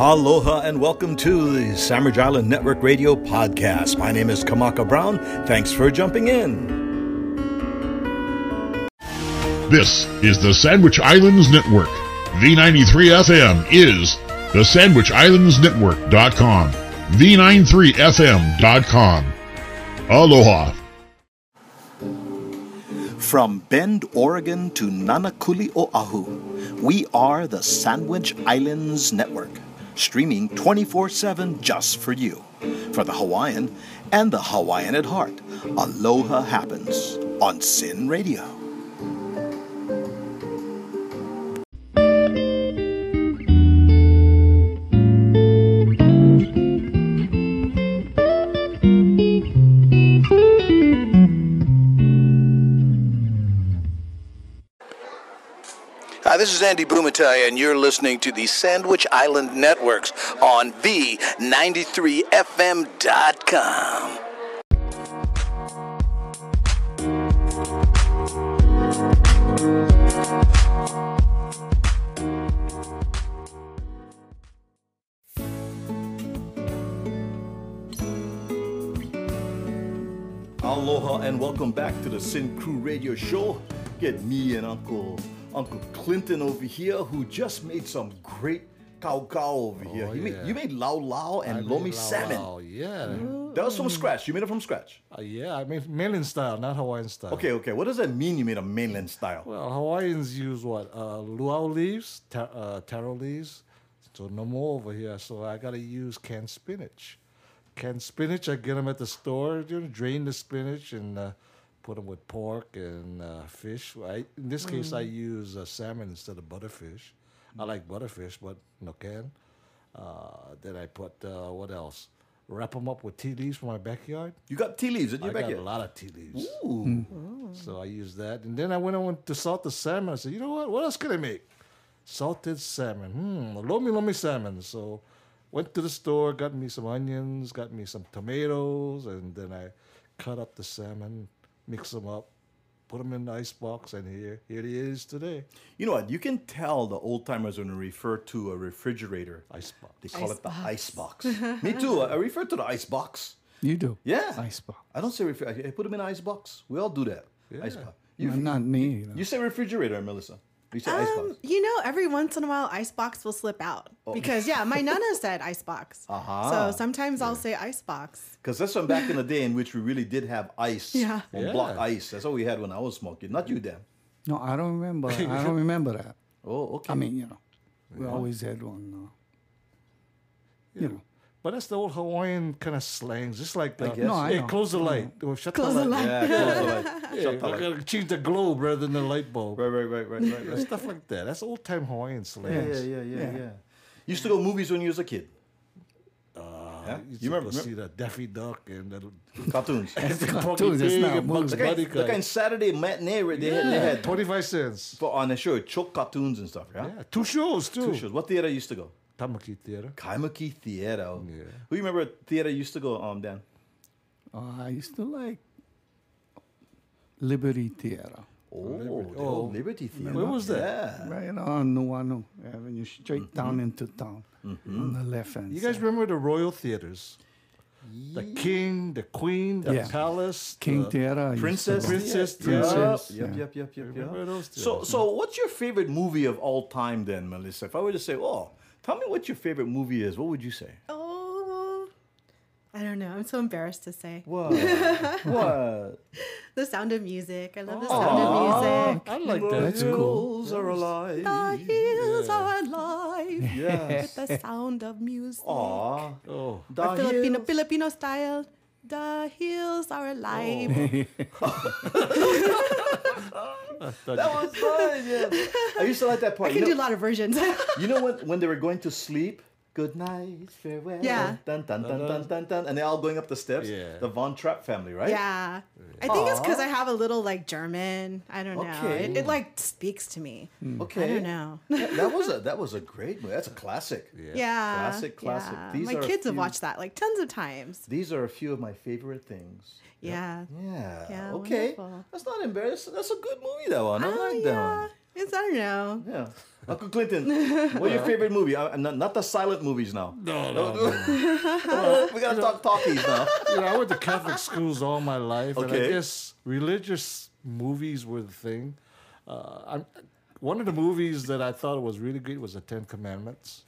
Aloha and welcome to the Sandwich Island Network Radio podcast. My name is Kamaka Brown. Thanks for jumping in. This is the Sandwich Islands Network. V93 FM is the Sandwich Islands Network.com. V93FM.com. Aloha. From Bend, Oregon to Nanakuli, Oahu, we are the Sandwich Islands Network, streaming 24 7 just for you. For the Hawaiian and the Hawaiian at heart, Aloha happens on Sin Radio. Hi, this is Andy Bumatai, and you're listening to the Sandwich Island Networks on V93FM.com. Aloha and welcome back to the Sin Crew Radio Show. Get me and Uncle Uncle Clinton over here, who just made some great kaukau over here. Oh, you, yeah. made, you made lau lau and I lomi made salmon. lau, Yeah. That was from scratch. You made it from scratch. Uh, yeah, I mean mainland style, not Hawaiian style. Okay, okay. What does that mean? You made a mainland style? Well, Hawaiians use what? Uh, luau leaves, uh, taro leaves. So no more over here. So I gotta use canned spinach. Canned spinach, I get them at the store. You know, drain the spinach and uh, put them with pork and uh, fish. I, in this case, I use uh, salmon instead of butterfish. I like butterfish, but no can. Uh, then I put uh, what else? Wrap them up with tea leaves from my backyard. You got tea leaves in your backyard? I got a lot of tea leaves. Ooh. So I used that. And then I went on to salt the salmon. I said, you know what? What else can I make? Salted salmon. Hmm, lomi lomi salmon. So went to the store, got me some onions, got me some tomatoes, and then I cut up the salmon, mix them up, put them in the ice box, and here, here it is today. You know what? You can tell the old timers when they refer to a refrigerator. Ice box. They call it the ice box. Me too. I refer to the ice box. You do? Yeah. Icebox. I don't say refrigerator. I put them in an ice box. We all do that. Ice box. You, No, not me. You know. you say refrigerator, Melissa. You say ice Um, box. you know, every once in a while, icebox will slip out because yeah, my nana said icebox. Uh-huh. So sometimes I'll say icebox. Because that's from back in the day in which we really did have ice Yeah. on Yeah. block ice. That's what we had when I was smoking. Not you, Dan. No, I don't remember. I don't remember that. Oh, okay. I mean, you know, we always had one. Uh, You know, But that's the old Hawaiian kind of slang, just like the. No, I hey, close the light. Or shut Close the light. yeah, close the light. Yeah, Shut the light. gotta change the globe rather than the light bulb. Right, right, right, right, right, right. Stuff like that. That's old time Hawaiian slang. Yeah, yeah, yeah, yeah, Yeah. yeah. You used to go movies when you was a kid. Uh, Yeah? used You to remember- see the Daffy Duck and the Cartoons. cartoons, it's not Bugs. Like, Bunny. like in Saturday matinee, where they, had, they had 25 cents. for on the show choke cartoons and stuff, yeah? Yeah, two shows too. Two shows. What theater used to go? Tamaki Theater. Kaimuki Theater. Yeah. Who you remember theater used to go, um, Dan? uh, I used to like Liberty Theater. Oh, the Oh. Liberty Theater. Where was that? Yeah. Right on Nuuanu Avenue, straight down into town on the left hand. You guys remember the Royal Theaters? The King, the Queen, the Yeah. Palace, King the, Theater? I used to Princess. Princess Theater. Princess, Yep, yeah. yep, yep, yep, Remember yep. those So, so what's your favorite movie of all time, then, Melissa? If I were to say, oh, tell me what your favorite movie is, what would you say? Oh, I don't know. I'm so embarrassed to say. What? what? The Sound of Music. I love the Sound of Music. I like that. That's too. cool. Hills are alive. The hills are alive Yes. with the sound of music. Aw. Oh, The Filipino. Filipino style. The hills are alive. Oh. That was fun, yeah. I used to like that part. I You can do a lot of versions. you know when, when they were going to sleep? Good night, farewell. Yeah. Dun, dun, dun, dun, dun, dun, and they're all going up the steps. Yeah. The Von Trapp family, right? Yeah. I think it's because I have a little like German. I don't know. Okay. It, it like speaks to me. Hmm. Okay. I don't know. that, that was a that was a great movie. That's a classic. Yeah. Classic, classic. yeah. These My are a kids have watched that like tons of times. These are a few of my favorite things. Yeah. Yeah. Yeah, okay. wonderful. That's not embarrassing. That's a good movie, that one. I Oh, like that one. It's, I don't know. Yeah. Uncle Clinton, what's your favorite movie? Uh, not, not the silent movies now. No, no, no. we gotta talk talkies now. you know, I went to Catholic schools all my life, and I guess religious movies were the thing. Uh, I'm, one of the movies that I thought was really good was the Ten Commandments,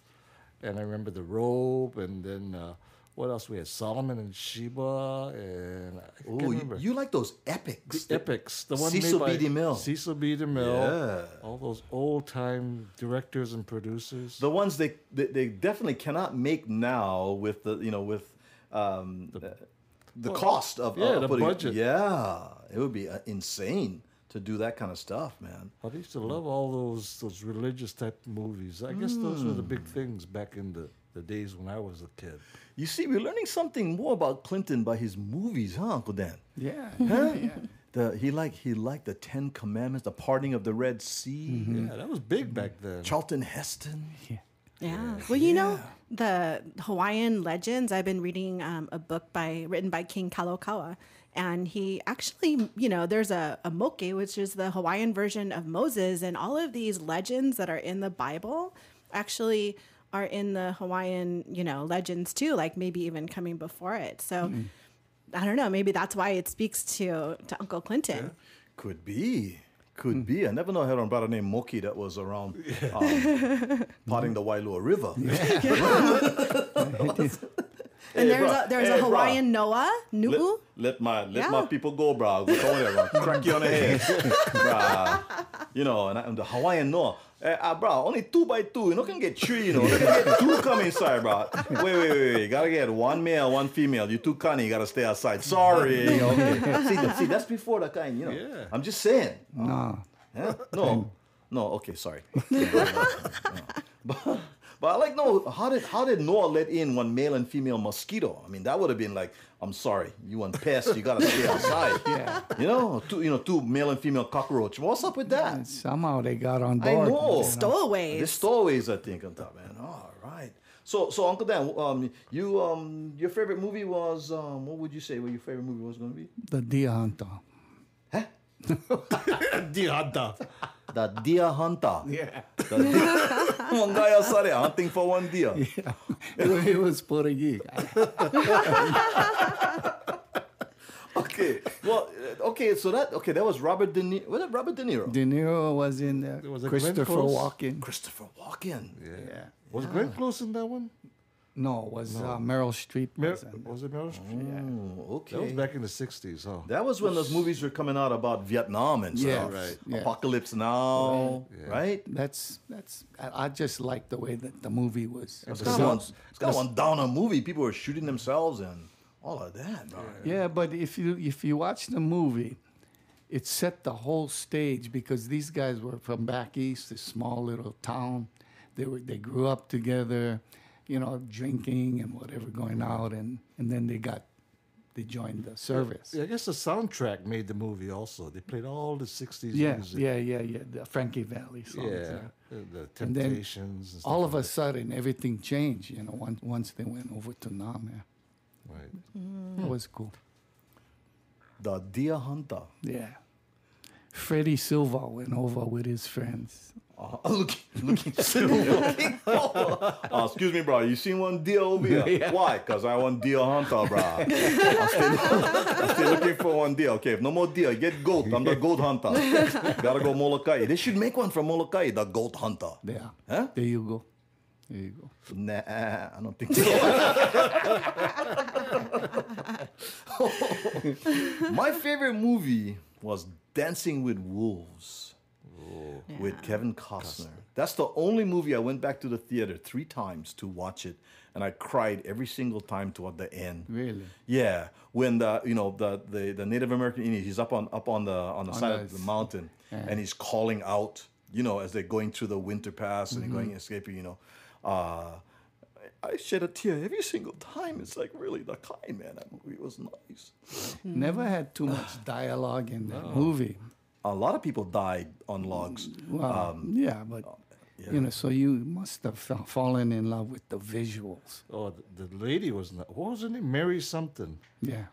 and I remember the robe, and then uh, what else we had? Solomon and Sheba, and I can't Oh, you, you like those epics? the epics, the one Cecil made by B. DeMille. Cecil B. DeMille, Yeah. all those old time directors and producers. the ones they, they they definitely cannot make now with the you know with um, the, the cost of yeah, of the putting- budget. Yeah, it would be uh, insane to do that kind of stuff, man. I used to love all those those religious type movies. I guess those were the big Hmm. things back in the, the days when I was a kid. You see, we're learning something more about Clinton by his movies, huh, Uncle Dan? Yeah. Huh? yeah. The, he liked he liked the Ten Commandments, the parting of the Red Sea. Yeah, that was big back then. Charlton Heston. Yeah. Yeah. Well, you know, the Hawaiian legends, I've been reading um, a book by written by King Kalakaua. And he actually, you know, there's a, a moke, which is the Hawaiian version of Moses. And all of these legends that are in the Bible actually are in the Hawaiian, you know, legends too, like maybe even coming before it. So I don't know, maybe that's why it speaks to, to Uncle Clinton. Could be. Could be. I never know I had a brother named Moki that was around um, potting the Wailua River. And Hey, there's bruh. a there's Hey, a bruh. Hawaiian Noah, Let, Nu'u. let my let my people go, bro. Go come there, bro. Crack you on the head, bruh. You know, and, I, and the Hawaiian Noah, eh, uh, bro. Only two by two. You know, can get three. You know, you can get two come inside, bro. Wait, wait, wait, wait. You gotta get one male, one female. You two cunning. You gotta stay outside. Sorry. Okay. see, see, that's before the kind. You know. Yeah. I'm just saying. No. Huh? No, no. Okay, sorry. but, but I like no. How did how did Noah let in one male and female mosquito? I mean, that would have been like, I'm sorry, you want pest, you gotta stay outside. Yeah. You know, two you know two male and female cockroach. What's up with that? Somehow they got on board. I board. know. Stowaways. The stowaways, I think, on top, man. All right. So, so Uncle Dan, um, you um, your favorite movie was um, what would you say? What your favorite movie was going to be? The deer hunter. Diada. The Deer Hunter. Yeah. The deer- one guy outside there hunting for one deer. it, it was Portuguese. Okay. Well, uh, okay. So that okay. That was Robert De Niro. Was it Robert De Niro? De Niro was in there. Was it Glenn Christopher Close? Walken. Christopher Walken. Yeah. yeah. Was Glenn Close in that one? No, it was Uh, Meryl Streep. Mer- was in there. was it Meryl Streep? Oh, okay. That was back in the 60s, huh? That was when those movies were coming out about Vietnam and Yeah, stuff. right, yeah. Apocalypse Now, right? That's that's. I, I just like the way that the movie was. It's got, one, it's got one downer movie. People were shooting themselves and all of that. bro. Yeah, but if you if you watch the movie, it set the whole stage because these guys were from back east, this small little town. They were they grew up together, you know, drinking and whatever, going out, and and then they got they joined the service. Yeah, I guess the soundtrack made the movie also. They played all the 60s Yeah, music. yeah, yeah, yeah. The Frankie Valli songs. Yeah, yeah. the- the And then Temptations. And stuff All of a sudden, everything changed. You know, once once they went over to Nam, yeah. that. Right. it was cool. The Deer Hunter. Yeah. Freddie Silva went over with his friends. Uh, looking, looking, looking for. Uh, excuse me, bro. You seen one deer over here? Why? Because I want deer hunter, bro. I'm still, I'm still looking for one deer. Okay, if no more deer, get goat. I'm the goat hunter. Gotta go Molokai. They should make one from Molokai, the goat hunter. There. Huh? There you go. There you go. Nah, I don't think so. My favorite movie was Dancing with Wolves with Kevin Costner. That's the only movie I went back to the theater three times to watch it, and I cried every single time toward the end. Really? Yeah, when the you know the the, the Native American Indian, he's up on up on the on the side of the- mountain, and he's calling out, you know, as they're going through the winter pass and they're going escaping, you know. Uh, I shed a tear every single time. It's like really the kind man. That movie was nice. Never had too much dialogue in that movie. A lot of people died on logs. Well, yeah, but you know, so you must have fa- fallen in love with the visuals. Oh, the, the lady was not. What was her name? Mary something. Yeah.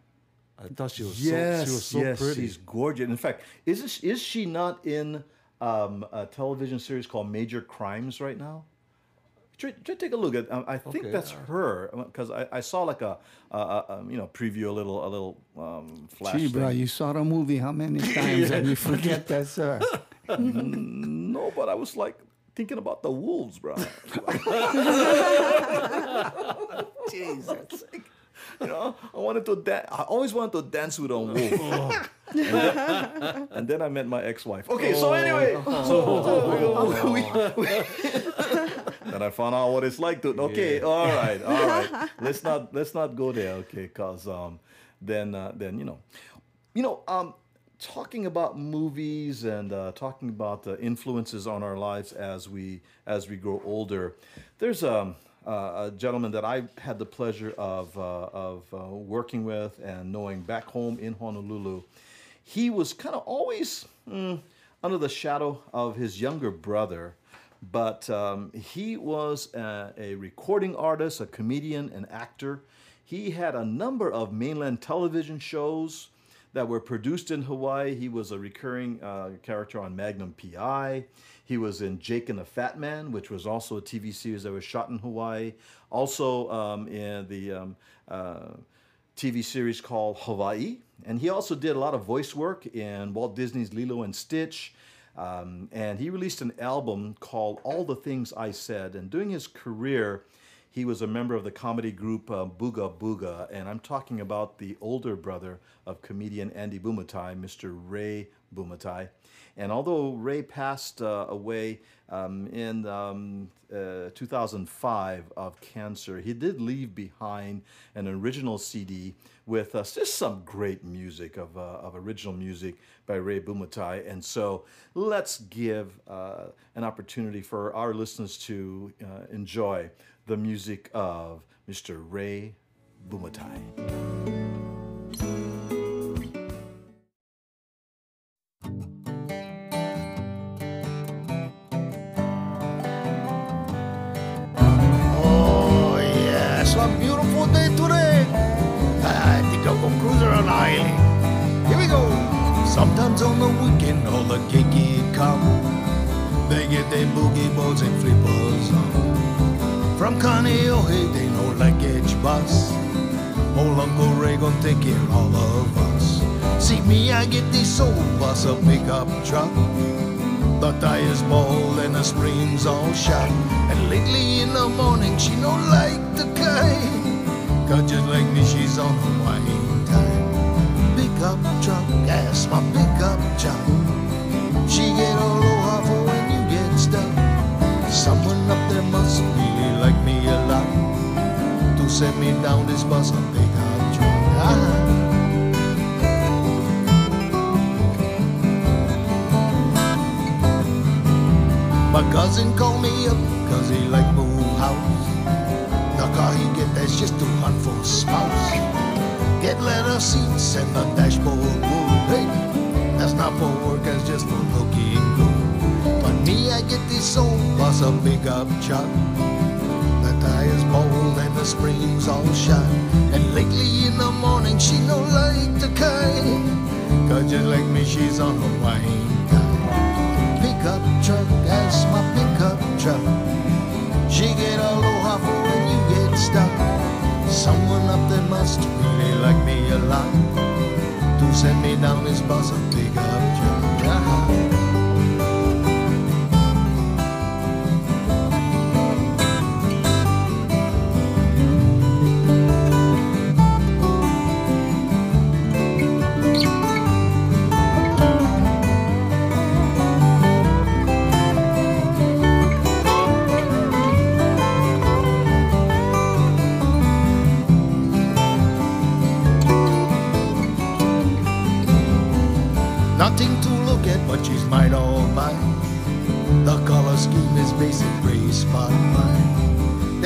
I thought she was Yes, so, she was so yes, pretty. she's gorgeous. In fact, is this, is she not in um, a television series called Major Crimes right now. Try, try take a look at. Um, I think Okay, that's her because I, I saw like a, a, a, a you know preview a little a little um, flash. Gee, bro, you saw the movie how many times and you forget that, sir? No, but I was like thinking about the wolves, bro. Jesus. You know, I wanted to dance. I always wanted to dance with a wolf. and, then, and then I met my ex-wife. Okay, so anyway, so we, we, then I found out what it's like to. Okay, all right, all right. Let's not let's not go there. Okay, cause um, then uh, then you know, you know um, talking about movies and uh, talking about the influences on our lives as we as we grow older. There's um, uh, a gentleman that I had the pleasure of uh, of uh, working with and knowing back home in Honolulu. He was kind of always mm, under the shadow of his younger brother, but um, he was a, a recording artist, a comedian, an actor. He had a number of mainland television shows that were produced in Hawaii. He was a recurring uh, character on Magnum PI. He was in Jake and the Fat Man, which was also a TV series that was shot in Hawaii. Also um, in the um, uh, TV series called Hawaii. And he also did a lot of voice work in Walt Disney's Lilo and Stitch. Um, and he released an album called All the Things I Said. And during his career, he was a member of the comedy group uh, Booga Booga, and I'm talking about the older brother of comedian Andy Bumatai, Mr. Ray Bumatai. And although Ray passed uh, away um, in um, uh, 2005 of cancer, he did leave behind an original CD with uh, just some great music of, uh, of original music by Ray Bumatai. And so let's give uh, an opportunity for our listeners to uh, enjoy the music of Mr. Ray Bumatai. Me, I get this soul bus, a pickup truck. The tires bald and the springs all shot. And lately in the morning, she no like the kind. Cause just like me, she's on her wine time. Pickup truck, gas my pickup truck. She get all for when you get stuck. Someone up there must really like me a lot. To send me down this bus, a pickup truck. Ah. My cousin called me up cause he like move house. The car he get that's just too hot for a spouse. Get leather seats and the dashboard wood. Hey, that's not for work, that's just for looking good. But me, I get this old bus a big up truck. The tires bald and the springs all shot. And lately in the morning, she no like the kind. Cause just like me, she's on her wine time pickup truck, Up there must really like me a lot to send me down this bus a pickup truck. Ah.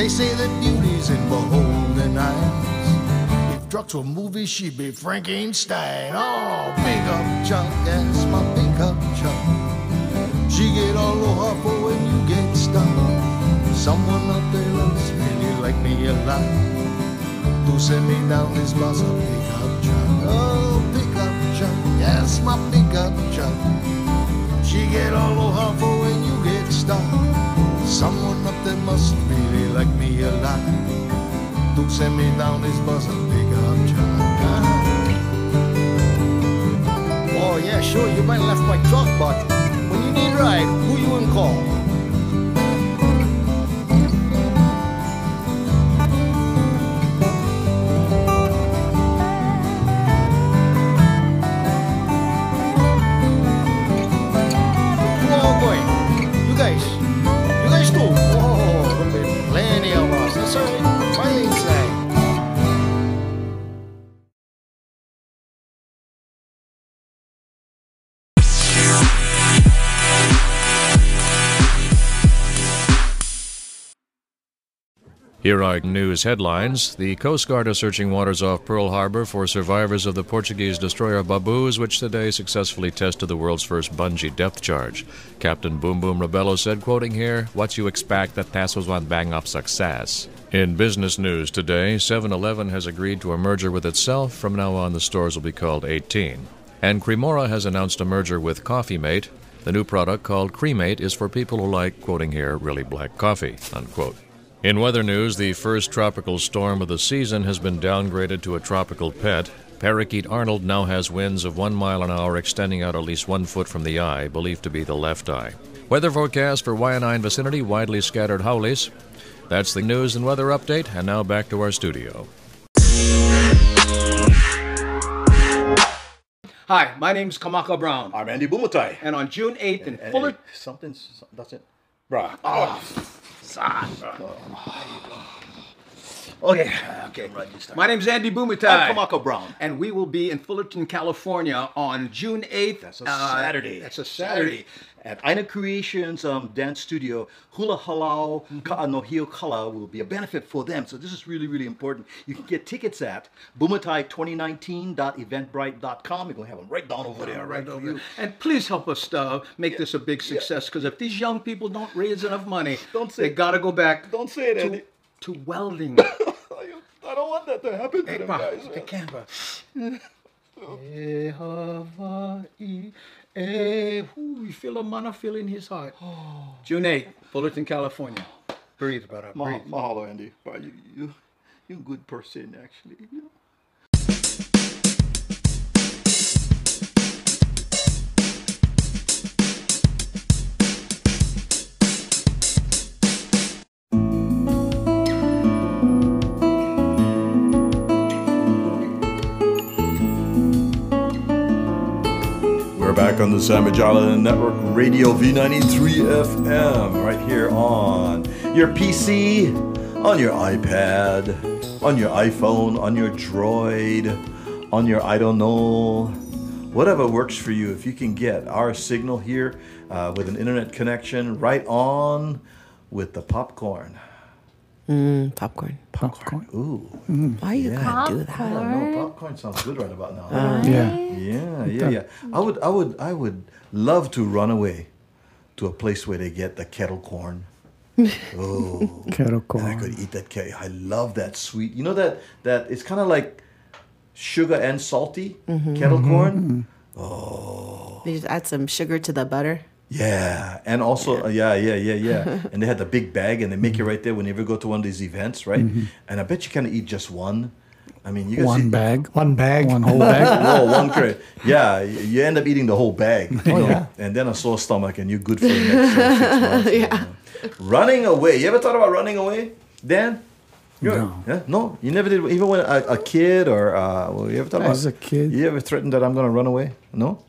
They say that beauty's in beholden eyes. If trucks were movies, she'd be Frankenstein. Oh, big up truck, that's my pickup truck. She get aloha for when you get stuck. Someone up there loves really like me a lot. To send me down this bus a pickup truck. Oh, pickup truck, yes, my pickup truck. She get all aloha for when. Someone up there must really like me a lot. To send me down this bus and pick up John. Oh yeah, sure, you might left my truck, but when you need a ride, who you gonna call? Here are news headlines. The Coast Guard is searching waters off Pearl Harbor for survivors of the Portuguese destroyer Babus, which today successfully tested the world's first bungee depth charge. Captain Boom Boom Rebello said, quoting here, What you expect, that test was one bang up success. In business news today, 7 Eleven has agreed to a merger with itself. From now on, the stores will be called 18. And Cremora has announced a merger with Coffee Mate. The new product called Cremate is for people who like, quoting here, really black coffee, unquote. In weather news, the first tropical storm of the season has been downgraded to a tropical pet. Parakeet Arnold now has winds of one mile an hour extending out at least one foot from the eye, believed to be the left eye. Weather forecast for Waianae vicinity, widely scattered haoles. That's the news and weather update, and now back to our studio. Hi, my name's Kamaka Brown, I'm Andy Bumatai. and on June 8th in Hey, Fullerton. something, that's it. Bruh. Ah. Oh, さあ、どう。Okay, okay. My name's Andy Bumatai. I'm Kamaka Brown. And we will be in Fullerton, California on June 8th. That's a Uh, Saturday. That's a Saturday. At Aina Creations um, Dance Studio, Hula Halau Ka'anohio Kala will be a benefit for them. So this is really, really important. You can get tickets at bumatai2019.eventbrite.com. You're going to have them right down over there, right, for you. And please help us uh, make this a big success because if these young people don't raise enough money, Don't say- they got to go back Don't say it, to, to welding. I don't want that to happen to Hey, them Ma, guys. the camera. Eh, Hawaii, eh, ooh, you feel a mana feel in his heart. June 8th, Fullerton, California. Breathe, brother. Ma- Breathe. mahalo, Andy. Bro, you, you, you're a good person, actually. You know? On the Sandwich Island Network Radio V93 FM, right here on your PC, on your iPad, on your iPhone, on your Droid, on your I don't know, whatever works for you. If you can get our signal here uh, with an internet connection, right on with the popcorn. Mm, popcorn. Popcorn. Ooh, mm. Why you gotta do that? I don't know. Popcorn sounds good right about now. Uh-huh. Yeah. Yeah, yeah, yeah. I would, I would, I would love to run away to a place where they get the kettle corn. Oh, Kettle and I could eat that. Ke- I love that sweet. You know that that it's kind of like sugar and salty mm-hmm. kettle mm-hmm. corn. Mm-hmm. Oh, they just add some sugar to the butter. Yeah, and also uh, yeah, yeah, yeah, yeah. and they had the big bag, and they make it right there whenever you go to one of these events, right? And I bet you can't eat just one. I mean, you guys One see- bag. One bag. One whole bag. no, one crate. Yeah, you end up eating the whole bag. You know, yeah. And then a sore stomach, and you're good for the next six months. you know. Running away. You ever thought about running away, Dan? You're- No. Yeah? No, you never did. Even when a, a kid or uh, well, you ever thought As about? a kid. You ever threatened that I'm going to run away? No.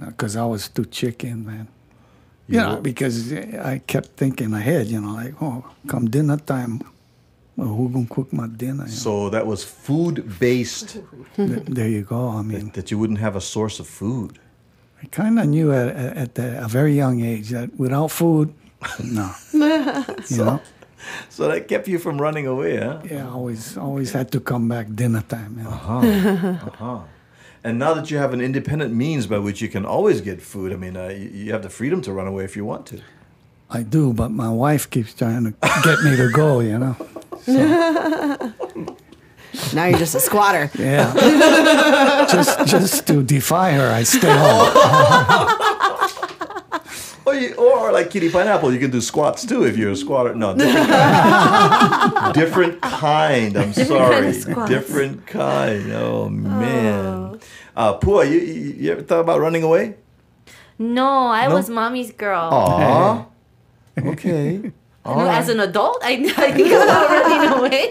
Because I was too chicken, man. You You know, were- because I kept thinking ahead, you know, like, oh, come dinner time, well, who gonna cook my dinner? You So that was food based. there you go. I mean, that you wouldn't have a source of food. I kind of knew at, at, at the, a very young age that without food, no. you know, So that kept you from running away, huh? yeah, always always had to come back dinner time. You know? Uh-huh, uh-huh. And now that you have an independent means by which you can always get food, I mean, uh, you, you have the freedom to run away if you want to. I do, but my wife keeps trying to get me to go. You know, Now you're just a squatter. yeah. just just to defy her, I stay home. or, you, or like Kitty Pineapple, you can do squats too if you're a squatter. No, different kind. different kind. I'm sorry. of different kind. Oh, man. Uh, Pua, you, you, you ever thought about running away? No, I No? was mommy's girl. Aw. Okay. All No, right. As an adult, I, I think about running away.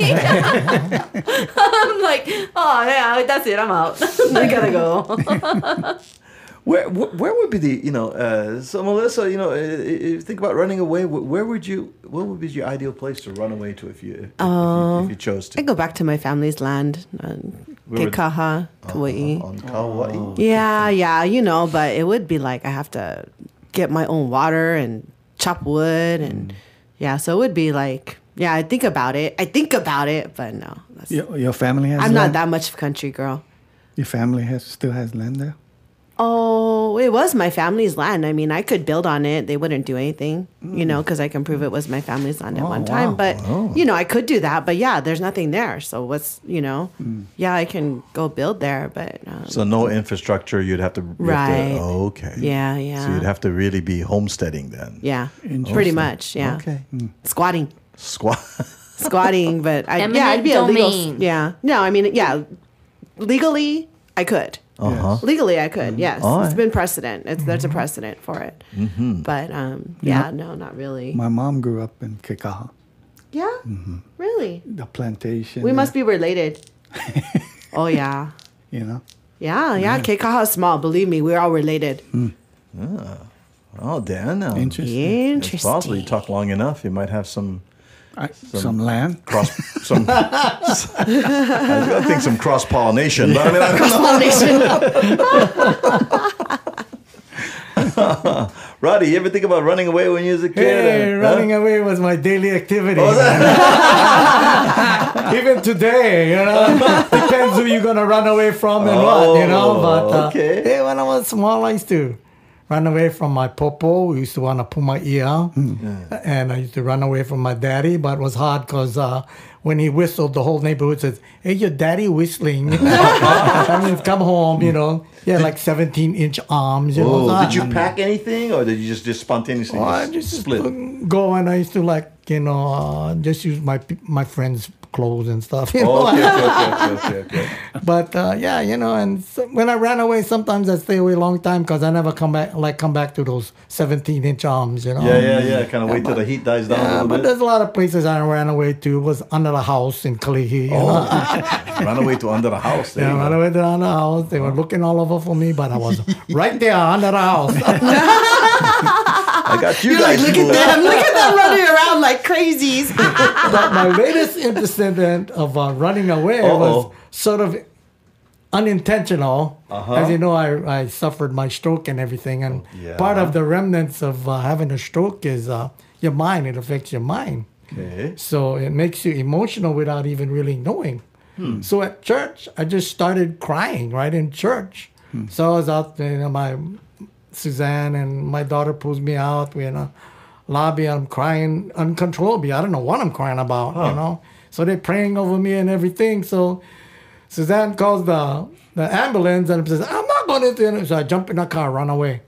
I'm like, oh yeah, that's it. I'm out. I gotta go. Where, where where would be the you know uh, so Melissa you know uh, if you think about running away where would you what would be your ideal place to run away to if you if, if you, if you chose to I go back to my family's land, uh, Where would- Kekaha, Kauai. on Kauai Yeah, yeah, you know, but it would be like I have to get my own water and chop wood and yeah, so it would be like yeah, I think about it. I think about it, but no. That's, Your, your family has I'm not that much of a country girl. Your family has still has land there? Oh, it was my family's land. I mean, I could build on it. They wouldn't do anything, you know, mm. because I can prove it was my family's land at Oh, one time. wow. But, oh. you know, I could do that. But yeah, there's nothing there. So what's, you know, mm. yeah, I can go build there. But um, so no infrastructure you'd have to you have to- Right. okay yeah, Yeah. so you'd have to really be homesteading then yeah, pretty much. Yeah. okay mm. Squatting. squat Squatting. But I, yeah, I'd Eminent be a legal. Yeah. No, I mean, yeah, legally, I could. Uh-huh Legally, I could. Yes, All it's right. been precedent. It's there's a precedent for it. But um, yeah, no, not really. My mom grew up in Kekaha, Yeah, really. the plantation. We there, must be related. oh yeah, You know? yeah, yeah. Kekaha is small. Believe me, we're all related. oh Dan um, Interesting. it's possible you talk long enough you might have some I, some, land. cross some I think some cross pollination but I mean I don't Roddy, you ever think about running away when you was a kid? Hey, Huh? running away was my daily activity. Oh, Even today, you know, depends who you're gonna run away from and what, you know. Oh, But uh, okay. hey, when I was small, I used to run away from my popo. We used to want to pull my ear, out. and I used to run away from my daddy. But it was hard because uh, when he whistled, the whole neighborhood says, "Hey, your daddy whistling." I mean, come home, you know. He had like 17 inch arms. You know, Oh, did you pack anything, or did you just just spontaneously Oh, I just just split? go and I used to like you know uh, just use my my friends' clothes and stuff. You know? Oh, okay, okay, okay. But uh, yeah, you know, and so when I ran away, sometimes I stay away a long time because I never come back. Like come back to those 17 inch arms. You know. Yeah, yeah, yeah. Kind of wait till the heat dies down a Yeah, but bit. there's a lot of places I ran away to. Was under the house in Kalihi. You know? Run away to under the house. There Yeah, ran away to under the house. They were looking all over for me, but I was right there under the house. I got you guys. Look at fooled. them! Look at them running around like crazies. but my latest incident of uh, running away was Uh-oh. sort of unintentional. Uh-huh. As you know, I, I suffered my stroke and everything, and Yeah. part of the remnants of uh, having a stroke is uh, your mind. It affects your mind, Okay. so it makes you emotional without even really knowing. So at church, I just started crying right in church. So I was out, you know, my Suzanne and my daughter pulls me out. We're in a lobby. I'm crying uncontrollably. I don't know what I'm crying about, you know. So they're praying over me and everything. So Suzanne calls the the ambulance and says, "I'm not going to." So I jump in the car, run away.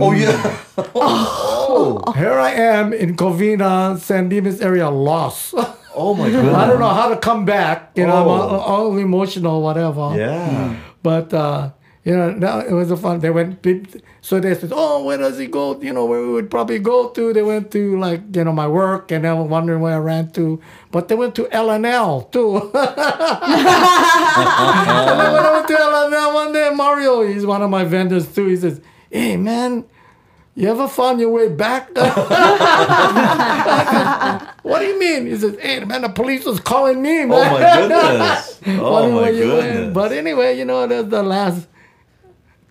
Oh yeah. oh. Here I am in Covina, San Dimas area, lost. Oh my goodness. I don't know how to come back. You know, I'm Oh. all, all emotional, whatever. Yeah. But uh, you know, that, it was a fun. They went, so they said, "Oh, where does he go?" You know, where we would probably go to. They went to like you know my work, and they were wondering where I ran to. But they went to L and L too. and I went to L and L one day, Mario, he's one of my vendors too. He says, "Hey man." You ever found your way back? what do you mean? He says, "Hey, man, the police was calling me, man." Oh my goodness. Oh my where you went. goodness. But anyway, you know, that's the last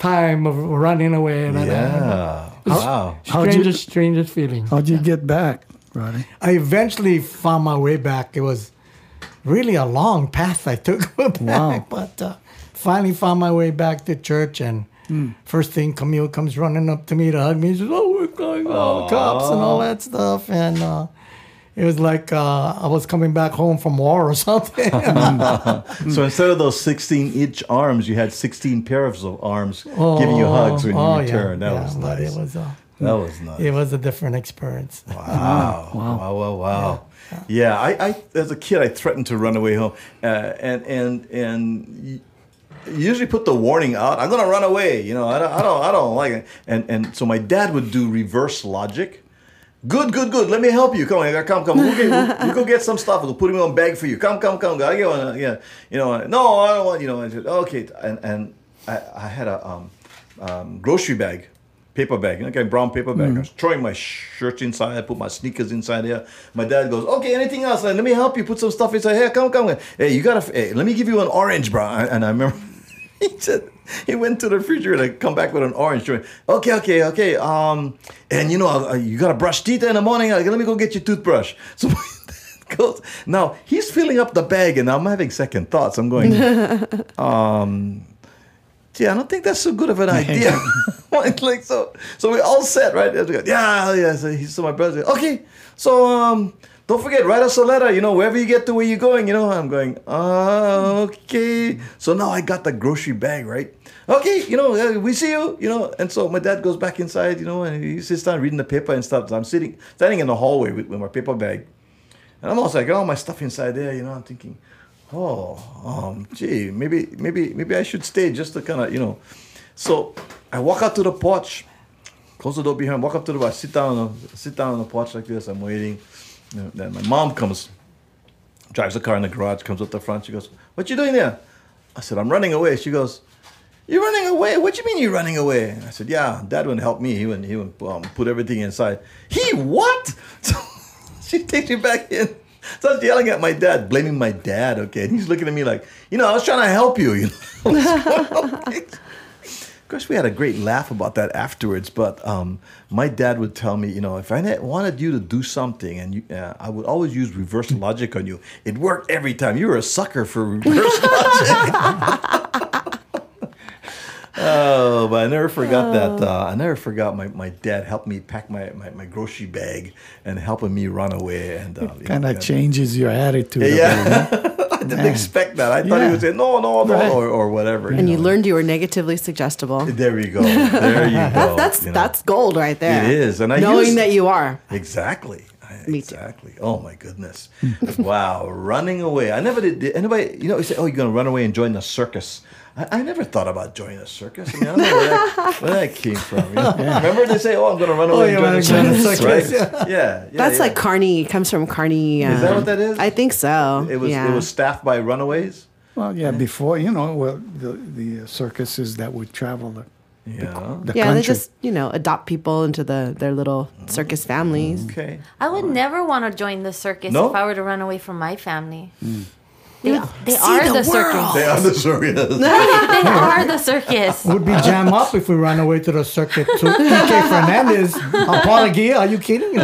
time of running away. And Yeah. Wow. How'd you- strangest, strangest feeling. How'd you get back, Roddy? I eventually found my way back. It was really a long path I took back, Wow. but uh, finally found my way back to church. And first thing, Camille comes running up to me to hug me. He says, "Oh, we're going oh, cops and all that stuff." And uh, it was like uh, I was coming back home from war or something. So instead of those 16 inch arms, you had 16 pairs of arms giving you hugs when you Oh, yeah, returned. That yeah, was nice. It was, uh, That was nice. It was a different experience. Wow. Wow. Wow. Wow. wow. Yeah. I, I, as a kid, I threatened to run away home, uh, and and and y- usually put the warning out. I'm gonna run away. You know, I don't, I don't, I don't like it. And and so my dad would do reverse logic. Good, good, good. Let me help you. Come on, come, come. We'll, get, we'll, go get some stuff. We'll put him on bag for you. Come, come, come. I get one. Yeah, you know. No, I don't want. You know. I said, okay. And and I, I had a um, um, grocery bag, paper bag, you know, of brown paper bag. I was throwing my shirts inside. I put my sneakers inside there. My dad goes, okay, anything else? Let me help you. Put some stuff inside here. Come, come. Hey, you gotta. Hey, let me give you an orange, bro. And I remember. he said he went to the refrigerator come back with an orange joint. Okay, okay, okay. Um, and you know uh, you gotta brush teeth in the morning. Uh, let me go get your toothbrush. So goes now he's filling up the bag, and I'm having second thoughts. I'm going, um, gee, I don't think that's so good of an idea. like, so, so we're all set right. Yeah, yeah. So, he, so my brother, okay. So um, don't forget, write us a letter. You know, wherever you get to where you're going. You know, I'm going. Uh, okay. So now I got the grocery bag right. Okay, you know, uh, we see you. You know, and so my dad goes back inside. You know, and he sits down reading the paper and stuff. I'm sitting, standing in the hallway with, with my paper bag, and I'm also like, got all my stuff inside there. You know, I'm thinking, oh, um, gee, maybe, maybe, maybe I should stay just to kind of, you know. So I walk out to the porch, close the door behind, walk up to the bar, sit down, sit down on the porch like this. I'm waiting. Then my mom comes, drives the car in the garage, comes up the front. She goes, "What you doing there?" I said, "I'm running away." She goes, "You're running away? What do you mean you're running away?" I said, "Yeah, Dad wouldn't help me. He wouldn't. He would um, put everything inside." He what? So she takes me back in. Starts yelling at my dad, blaming my dad. Okay, and he's looking at me like, you know, I was trying to help you. You know. Of course, we had a great laugh about that afterwards. But um, my dad would tell me, you know, if I wanted you to do something, and you, uh, I would always use reverse logic on you. It worked every time. You were a sucker for reverse logic. Oh, but I never forgot that. Uh, I never forgot my, my dad helped me pack my, my, my grocery bag and helping me run away. And uh, you Kind know, of changes your attitude. a Yeah. I didn't expect that. I thought he would say no, no, no, Right. or, or whatever. And you know. learned you were negatively suggestible. There we go. There you go. That's you know. that's gold right there. It is, and I knowing use- that you are. Exactly. I- Me too. exactly. Oh my goodness. wow. Running away. I never did, did anybody, you know, you say, oh, you're going to run away and join the circus. I, I never thought about joining a circus. I mean, I don't know where that, where that came from. you know? Remember they say, oh, I'm going to run away you and join the wanna join the circus, circus, right? Yeah. yeah. That's yeah. like Carney. Comes from Carney. Is that um, what that is? I think so. It was, yeah. it was staffed by runaways? Well, yeah, before, you know, well, the, the circuses that would travel the, Yeah. the yeah, country. they just you know adopt people into the their little circus families. Okay. I would never want to join the circus No? if I were to run away from my family. Hmm. They, they See are the the, circus. They are the circus. they are the circus. Would be jam up if we ran away to the circuit to EK Fernandez. Apology, are you kidding?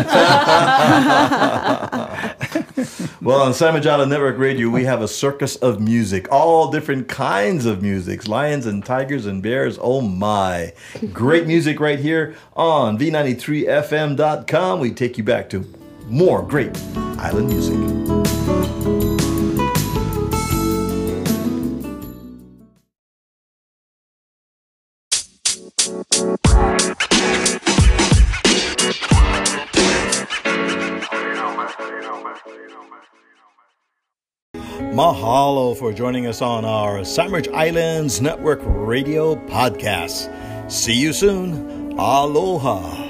Well, on Sandwich Island Network Radio, we have a circus of music, all different kinds of music, lions and tigers and bears. Oh my. Great music right here on V93FM.com. We take you back to more great island music. Mahalo for joining us on our Sandwich Islands Network Radio podcast. See you soon. Aloha.